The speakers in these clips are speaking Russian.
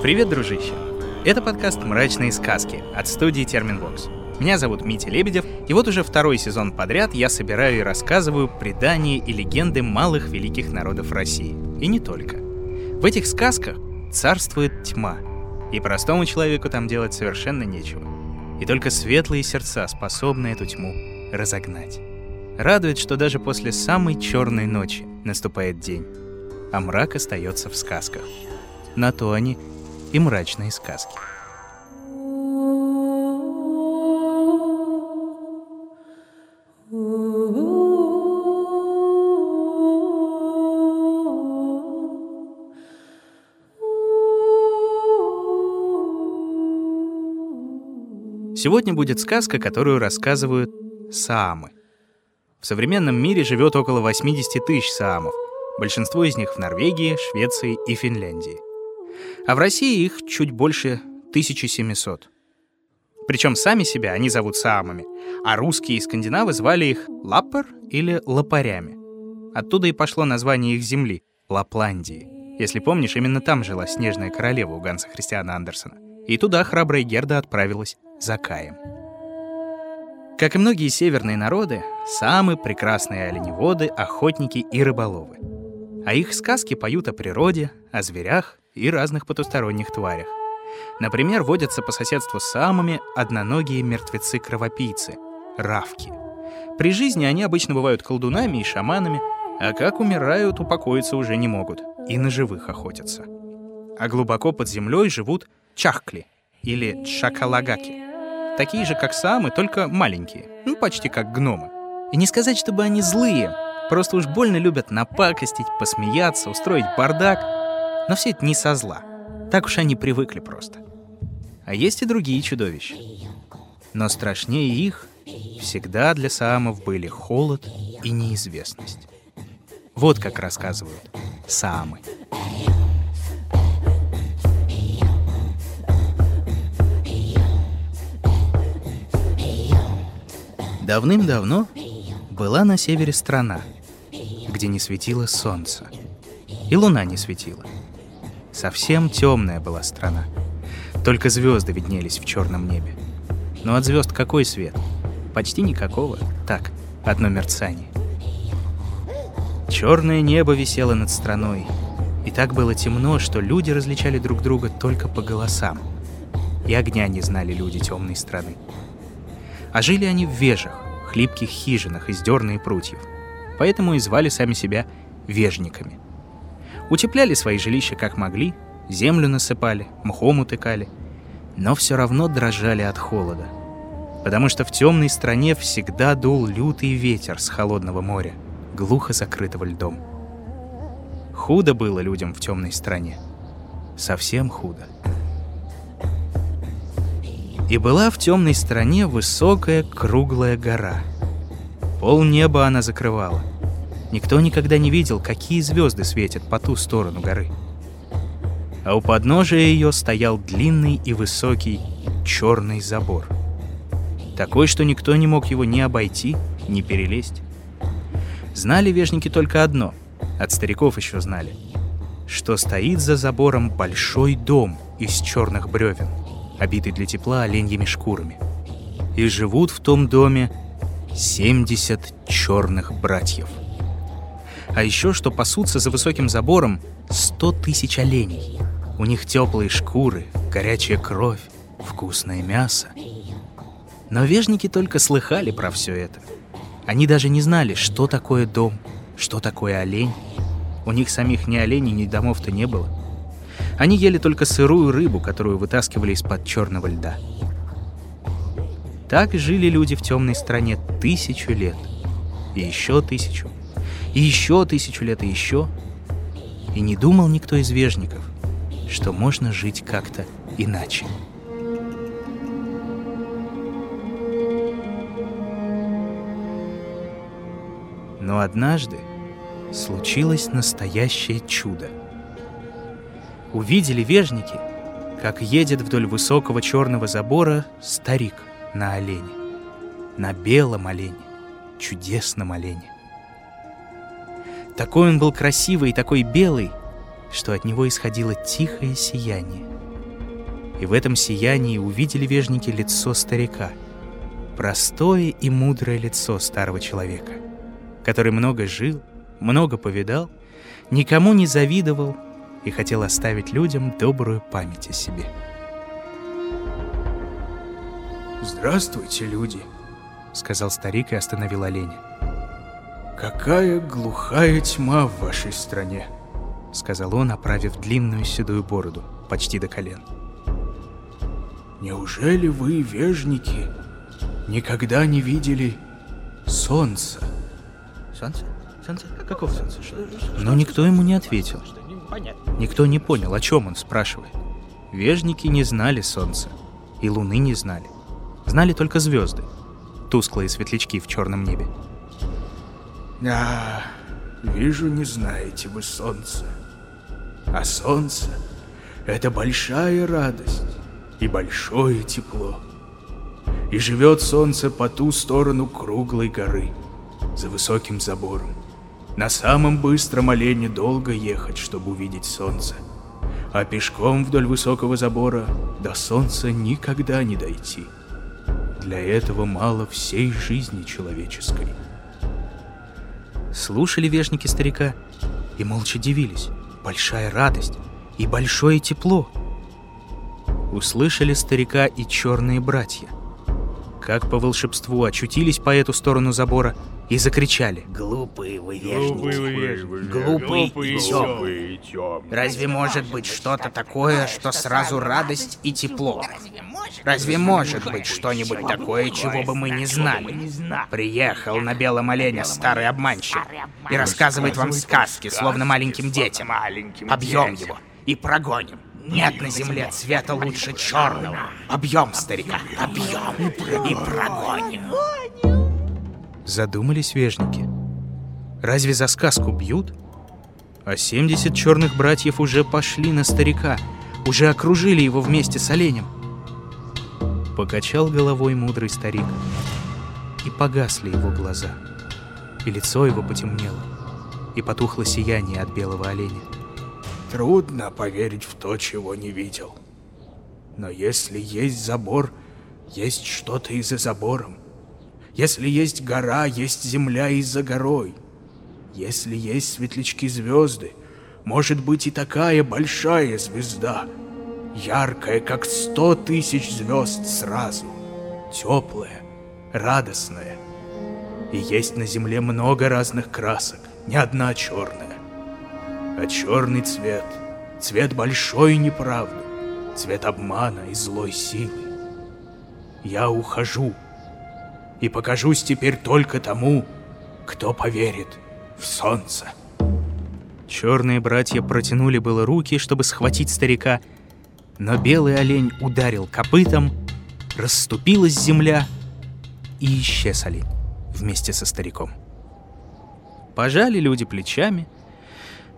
Привет, дружище! Это подкаст «Мрачные сказки» от студии Терминвокс. Меня зовут Митя Лебедев, и вот уже второй сезон подряд я собираю и рассказываю предания и легенды малых великих народов России. И не только. В этих сказках царствует тьма, и простому человеку там делать совершенно нечего. И только светлые сердца способны эту тьму разогнать. Радует, что даже после самой черной ночи наступает день, а мрак остается в сказках. На то они и мрачные сказки. Сегодня будет сказка, которую рассказывают саамы. В современном мире живет около 80 тысяч саамов. Большинство из них в Норвегии, Швеции и Финляндии а в России их чуть больше 1700. Причем сами себя они зовут саамами, а русские и скандинавы звали их лаппер или лапарями. Оттуда и пошло название их земли — Лапландии. Если помнишь, именно там жила снежная королева у Ганса Христиана Андерсона. И туда храбрая Герда отправилась за Каем. Как и многие северные народы, самы прекрасные оленеводы, охотники и рыболовы. А их сказки поют о природе, о зверях и разных потусторонних тварях. Например, водятся по соседству с самыми одноногие мертвецы-кровопийцы — равки. При жизни они обычно бывают колдунами и шаманами, а как умирают, упокоиться уже не могут, и на живых охотятся. А глубоко под землей живут чахкли или чакалагаки. Такие же, как самы, только маленькие, ну почти как гномы. И не сказать, чтобы они злые, просто уж больно любят напакостить, посмеяться, устроить бардак — но все это не со зла. Так уж они привыкли просто. А есть и другие чудовища. Но страшнее их всегда для Саамов были холод и неизвестность. Вот как рассказывают Саамы. Давным-давно была на севере страна, где не светило солнце, и луна не светила — Совсем темная была страна. Только звезды виднелись в черном небе. Но от звезд какой свет? Почти никакого. Так, одно мерцание. Черное небо висело над страной. И так было темно, что люди различали друг друга только по голосам. И огня не знали люди темной страны. А жили они в вежах, хлипких хижинах из дерна и прутьев. Поэтому и звали сами себя вежниками — Утепляли свои жилища как могли, землю насыпали, мхом утыкали, но все равно дрожали от холода. Потому что в темной стране всегда дул лютый ветер с холодного моря, глухо закрытого льдом. Худо было людям в темной стране. Совсем худо. И была в темной стране высокая круглая гора. Пол неба она закрывала — Никто никогда не видел, какие звезды светят по ту сторону горы. А у подножия ее стоял длинный и высокий черный забор. Такой, что никто не мог его ни обойти, ни перелезть. Знали вежники только одно, от стариков еще знали, что стоит за забором большой дом из черных бревен, обитый для тепла оленьими шкурами. И живут в том доме 70 черных братьев — а еще, что пасутся за высоким забором сто тысяч оленей. У них теплые шкуры, горячая кровь, вкусное мясо. Но вежники только слыхали про все это. Они даже не знали, что такое дом, что такое олень. У них самих ни оленей, ни домов-то не было. Они ели только сырую рыбу, которую вытаскивали из-под черного льда. Так жили люди в темной стране тысячу лет. И еще тысячу. И еще тысячу лет, и еще. И не думал никто из вежников, что можно жить как-то иначе. Но однажды случилось настоящее чудо. Увидели вежники, как едет вдоль высокого черного забора старик на олене. На белом олене, чудесном олене. Такой он был красивый и такой белый, что от него исходило тихое сияние. И в этом сиянии увидели вежники лицо старика. Простое и мудрое лицо старого человека, который много жил, много повидал, никому не завидовал и хотел оставить людям добрую память о себе. «Здравствуйте, люди!» — сказал старик и остановил оленя. «Какая глухая тьма в вашей стране!» — сказал он, оправив длинную седую бороду, почти до колен. «Неужели вы, вежники, никогда не видели солнца?» «Солнце? Солнце? Какого солнца?» Но никто ему не ответил. Никто не понял, о чем он спрашивает. Вежники не знали солнца, и луны не знали. Знали только звезды, тусклые светлячки в черном небе. «А, вижу, не знаете вы солнца. А солнце — это большая радость и большое тепло. И живет солнце по ту сторону круглой горы, за высоким забором. На самом быстром олене долго ехать, чтобы увидеть солнце. А пешком вдоль высокого забора до солнца никогда не дойти. Для этого мало всей жизни человеческой. Слушали вешники старика и молча дивились. Большая радость и большое тепло. Услышали старика и черные братья. Как по волшебству очутились по эту сторону забора и закричали. Глупые вы вежники. Глупые и темные. Разве может быть что-то такое, что сразу радость и тепло? Разве может быть что-нибудь такое, чего бы мы не знали? Приехал на белом олене старый обманщик и рассказывает вам сказки, словно маленьким детям. Объем его и прогоним. Нет на земле цвета лучше черного. Объем старика, объем и прогоним. Задумались вежники. Разве за сказку бьют? А 70 черных братьев уже пошли на старика, уже окружили его вместе с оленем. Покачал головой мудрый старик, и погасли его глаза, и лицо его потемнело, и потухло сияние от белого оленя. Трудно поверить в то, чего не видел. Но если есть забор, есть что-то и за забором. Если есть гора, есть земля и за горой. Если есть светлячки звезды, может быть и такая большая звезда, яркая, как сто тысяч звезд сразу, теплая, радостная. И есть на земле много разных красок, не одна черная а черный цвет, цвет большой неправды, цвет обмана и злой силы. Я ухожу и покажусь теперь только тому, кто поверит в солнце. Черные братья протянули было руки, чтобы схватить старика, но белый олень ударил копытом, расступилась земля и исчез олень вместе со стариком. Пожали люди плечами —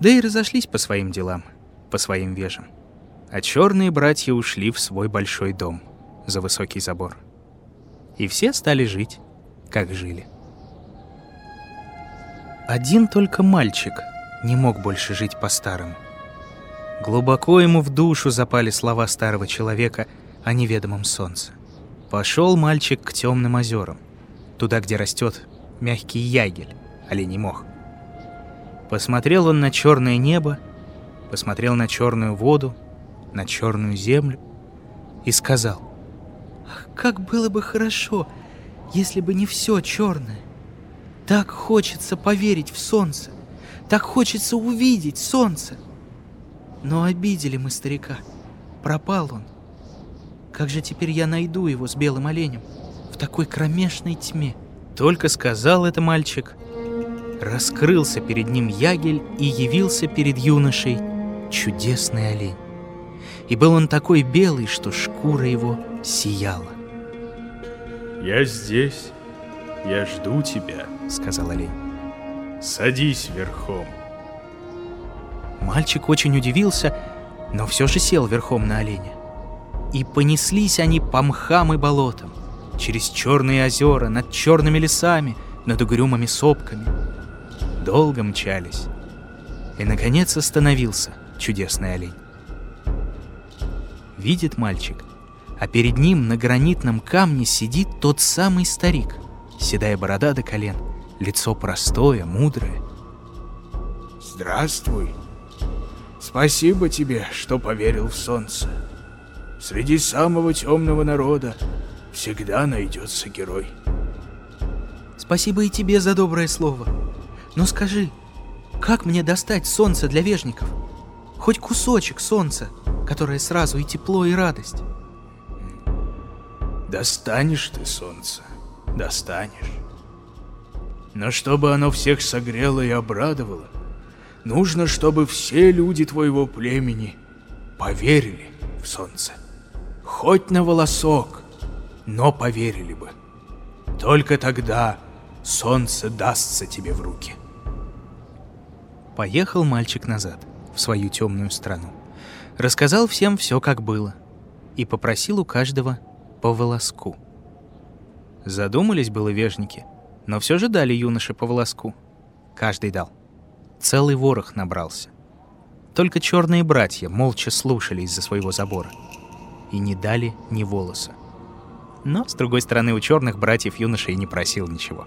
да и разошлись по своим делам, по своим вежам. А черные братья ушли в свой большой дом за высокий забор. И все стали жить, как жили. Один только мальчик не мог больше жить по-старому. Глубоко ему в душу запали слова старого человека о неведомом солнце. Пошел мальчик к темным озерам, туда, где растет мягкий ягель, оленей мох. Посмотрел он на черное небо, посмотрел на черную воду, на черную землю и сказал, «Ах, как было бы хорошо, если бы не все черное. Так хочется поверить в солнце, так хочется увидеть солнце. Но обидели мы старика, пропал он. Как же теперь я найду его с белым оленем в такой кромешной тьме?» Только сказал это мальчик — раскрылся перед ним ягель и явился перед юношей чудесный олень. И был он такой белый, что шкура его сияла. «Я здесь, я жду тебя», — сказал олень. «Садись верхом». Мальчик очень удивился, но все же сел верхом на оленя. И понеслись они по мхам и болотам, через черные озера, над черными лесами, над угрюмыми сопками — долго мчались. И, наконец, остановился чудесный олень. Видит мальчик, а перед ним на гранитном камне сидит тот самый старик, седая борода до колен, лицо простое, мудрое. Здравствуй. Спасибо тебе, что поверил в солнце. Среди самого темного народа всегда найдется герой. Спасибо и тебе за доброе слово. Но скажи, как мне достать солнце для вежников? Хоть кусочек солнца, которое сразу и тепло, и радость. Достанешь ты солнце, достанешь. Но чтобы оно всех согрело и обрадовало, нужно, чтобы все люди твоего племени поверили в солнце. Хоть на волосок, но поверили бы. Только тогда солнце дастся тебе в руки. Поехал мальчик назад, в свою темную страну. Рассказал всем все, как было. И попросил у каждого по волоску. Задумались было вежники, но все же дали юноше по волоску. Каждый дал. Целый ворох набрался. Только черные братья молча слушали из-за своего забора. И не дали ни волоса. Но, с другой стороны, у черных братьев юноша и не просил ничего.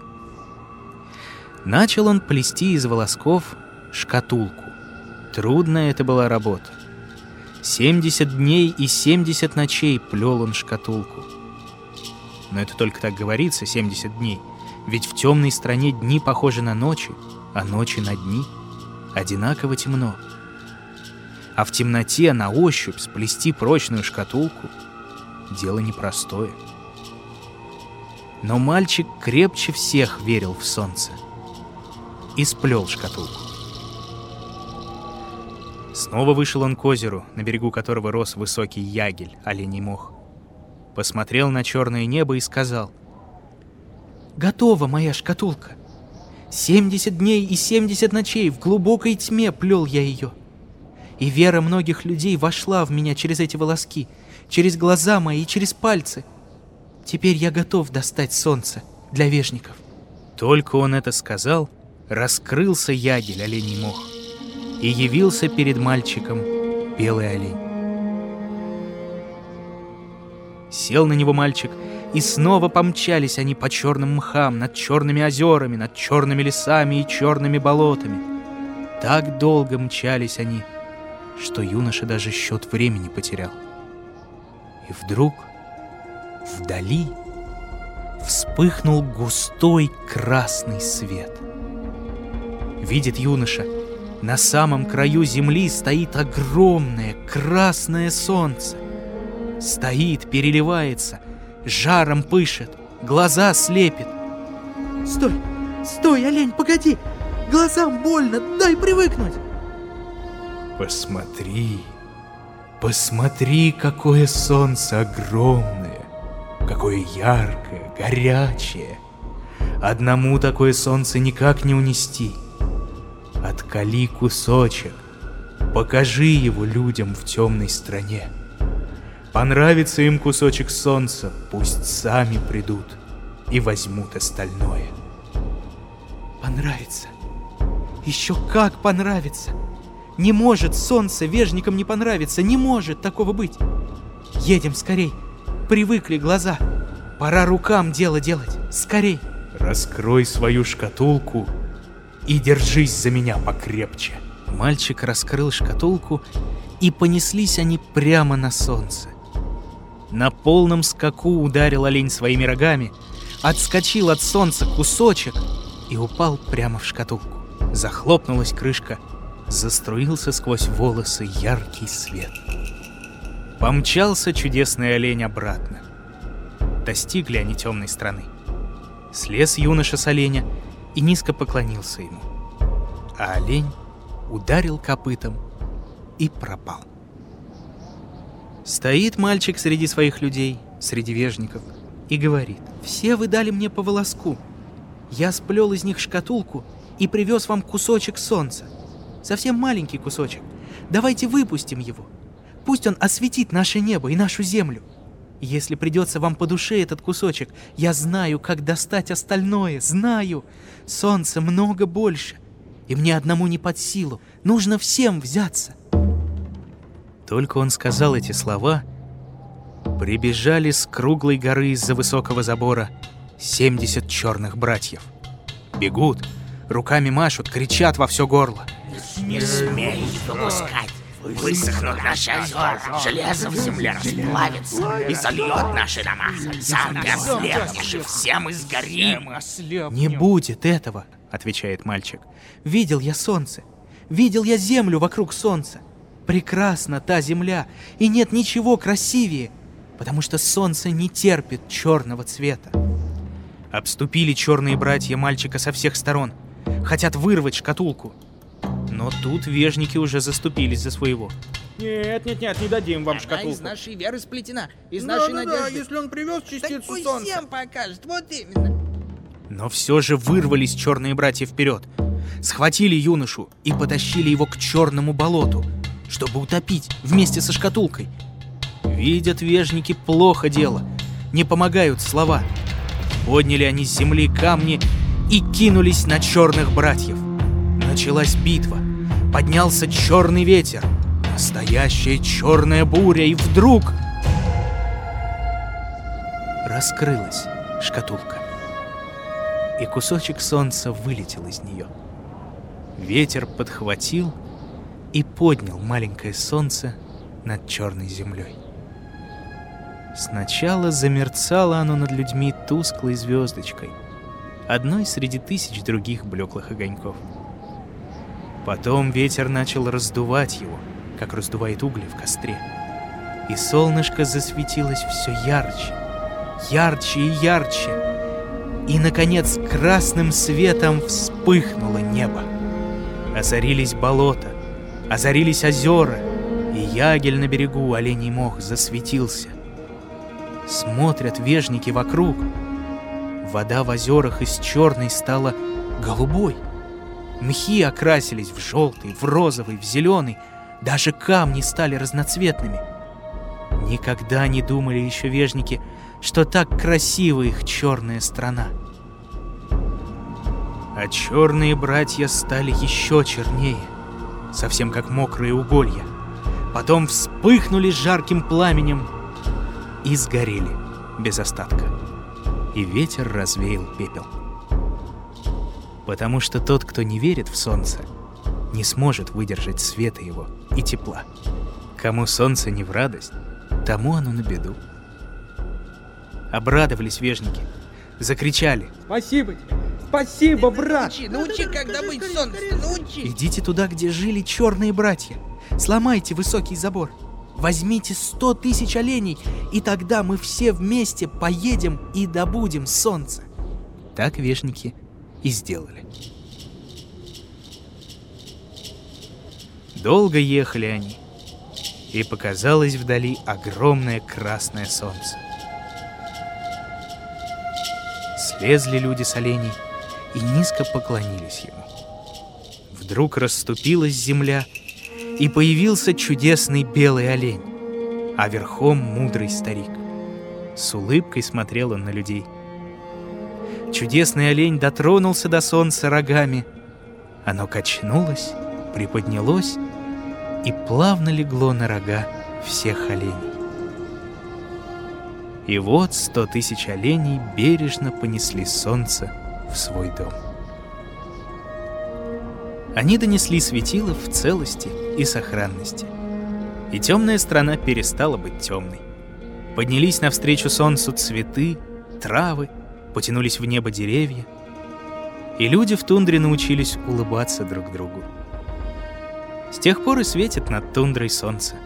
Начал он плести из волосков шкатулку. Трудная это была работа. 70 дней и 70 ночей плел он шкатулку. Но это только так говорится, 70 дней. Ведь в темной стране дни похожи на ночи, а ночи на дни. Одинаково темно. А в темноте на ощупь сплести прочную шкатулку — дело непростое. Но мальчик крепче всех верил в солнце и сплел шкатулку. Снова вышел он к озеру, на берегу которого рос высокий ягель, оленей мох. Посмотрел на черное небо и сказал. «Готова моя шкатулка. Семьдесят дней и семьдесят ночей в глубокой тьме плел я ее. И вера многих людей вошла в меня через эти волоски, через глаза мои и через пальцы. Теперь я готов достать солнце для вежников». Только он это сказал, раскрылся ягель оленей мох и явился перед мальчиком белый олень. Сел на него мальчик, и снова помчались они по черным мхам, над черными озерами, над черными лесами и черными болотами. Так долго мчались они, что юноша даже счет времени потерял. И вдруг вдали вспыхнул густой красный свет. Видит юноша — на самом краю земли стоит огромное красное солнце. Стоит, переливается, жаром пышет, глаза слепит. Стой, стой, олень, погоди! Глазам больно, дай привыкнуть! Посмотри, посмотри, какое солнце огромное, какое яркое, горячее. Одному такое солнце никак не унести — Откали кусочек. Покажи его людям в темной стране. Понравится им кусочек солнца, пусть сами придут и возьмут остальное. Понравится. Еще как понравится. Не может солнце вежникам не понравиться, не может такого быть. Едем скорей. Привыкли глаза. Пора рукам дело делать. Скорей. Раскрой свою шкатулку и держись за меня покрепче. Мальчик раскрыл шкатулку, и понеслись они прямо на солнце. На полном скаку ударил олень своими рогами, отскочил от солнца кусочек и упал прямо в шкатулку. Захлопнулась крышка, заструился сквозь волосы яркий свет. Помчался чудесный олень обратно. Достигли они темной страны. Слез юноша с оленя и низко поклонился ему. А олень ударил копытом и пропал. Стоит мальчик среди своих людей, среди вежников, и говорит, «Все вы дали мне по волоску. Я сплел из них шкатулку и привез вам кусочек солнца. Совсем маленький кусочек. Давайте выпустим его. Пусть он осветит наше небо и нашу землю. Если придется вам по душе этот кусочек, я знаю, как достать остальное, знаю. Солнца много больше, и мне одному не под силу. Нужно всем взяться. Только он сказал эти слова, Прибежали с круглой горы из-за высокого забора 70 черных братьев. Бегут, руками машут, кричат во все горло. Не смей выпускать Высохнут наши озера, железо в земле расплавится и зальет наши дома. Сам ты ослепнешь, и все мы сгорим. Не будет этого, отвечает мальчик. Видел я солнце, видел я землю вокруг солнца. Прекрасна та земля, и нет ничего красивее, потому что солнце не терпит черного цвета. Обступили черные братья мальчика со всех сторон. Хотят вырвать шкатулку. Но тут вежники уже заступились за своего. Нет, нет, нет, не дадим вам Она шкатулку. из нашей веры сплетена, из Да, нашей да, да, надежды. если он привез Так частицу пусть солнца. всем покажет, вот именно. Но все же вырвались черные братья вперед. Схватили юношу и потащили его к черному болоту, чтобы утопить вместе со шкатулкой. Видят вежники плохо дело, не помогают слова. Подняли они с земли камни и кинулись на черных братьев. Началась битва. Поднялся черный ветер. Настоящая черная буря, и вдруг... Раскрылась шкатулка. И кусочек солнца вылетел из нее. Ветер подхватил и поднял маленькое солнце над черной землей. Сначала замерцало оно над людьми тусклой звездочкой, одной среди тысяч других блеклых огоньков. Потом ветер начал раздувать его, как раздувает угли в костре. И солнышко засветилось все ярче, ярче и ярче. И, наконец, красным светом вспыхнуло небо. Озарились болота, озарились озера, и ягель на берегу оленей мох засветился. Смотрят вежники вокруг. Вода в озерах из черной стала голубой. Мхи окрасились в желтый, в розовый, в зеленый. Даже камни стали разноцветными. Никогда не думали еще вежники, что так красива их черная страна. А черные братья стали еще чернее, совсем как мокрые уголья. Потом вспыхнули жарким пламенем и сгорели без остатка. И ветер развеял пепел. Потому что тот, кто не верит в солнце, не сможет выдержать света его и тепла. Кому солнце не в радость, тому оно на беду. Обрадовались вежники, закричали. Спасибо тебе. Спасибо, брат. Научи, научи, как добыть солнце, научи. Идите туда, где жили черные братья. Сломайте высокий забор. Возьмите сто тысяч оленей, и тогда мы все вместе поедем и добудем солнце. Так вежники и сделали. Долго ехали они, и показалось вдали огромное красное солнце. Слезли люди с оленей и низко поклонились ему. Вдруг расступилась земля, и появился чудесный белый олень, а верхом мудрый старик. С улыбкой смотрел он на людей. Чудесный олень дотронулся до солнца рогами. Оно качнулось, приподнялось и плавно легло на рога всех оленей. И вот сто тысяч оленей бережно понесли солнце в свой дом. Они донесли светило в целости и сохранности. И темная страна перестала быть темной. Поднялись навстречу солнцу цветы, травы, потянулись в небо деревья. И люди в тундре научились улыбаться друг другу. С тех пор и светит над тундрой солнце.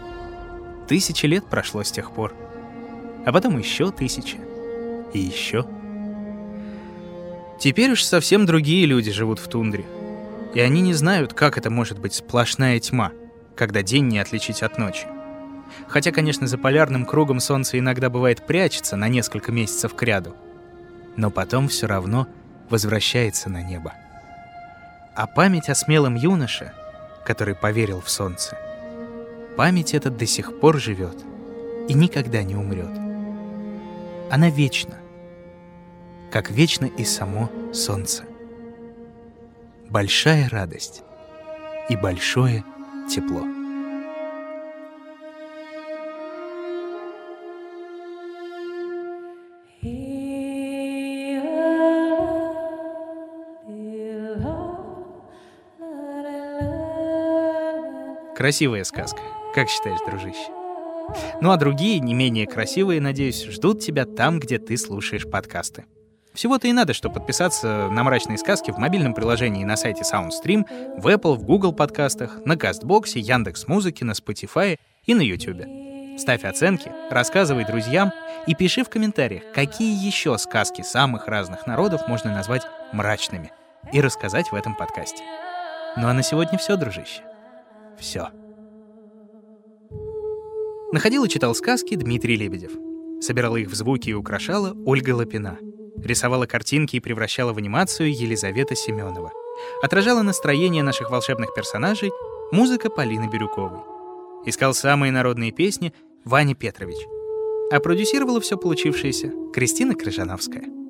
Тысячи лет прошло с тех пор. А потом еще тысячи. И еще. Теперь уж совсем другие люди живут в тундре. И они не знают, как это может быть сплошная тьма, когда день не отличить от ночи. Хотя, конечно, за полярным кругом солнце иногда бывает прячется на несколько месяцев кряду. Но потом все равно возвращается на небо. А память о смелом юноше, который поверил в солнце, память эта до сих пор живет и никогда не умрет. Она вечна, как вечно и само солнце. Большая радость и большое тепло. Красивая сказка, как считаешь, дружище? Ну а другие, не менее красивые, надеюсь, ждут тебя там, где ты слушаешь подкасты. Всего-то и надо, чтобы подписаться на «Мрачные сказки» в мобильном приложении на сайте SoundStream, в Apple, в Google подкастах, на Кастбоксе, Яндекс Музыке, на Spotify и на YouTube. Ставь оценки, рассказывай друзьям и пиши в комментариях, какие еще сказки самых разных народов можно назвать мрачными и рассказать в этом подкасте. Ну а на сегодня все, дружище. Все. Находил и читал сказки Дмитрий Лебедев. Собирала их в звуки и украшала Ольга Лапина — Рисовала картинки и превращала в анимацию Елизавета Семенова. Отражала настроение наших волшебных персонажей музыка Полины Бирюковой. Искал самые народные песни Ваня Петрович. А продюсировала все получившееся Кристина Крыжановская.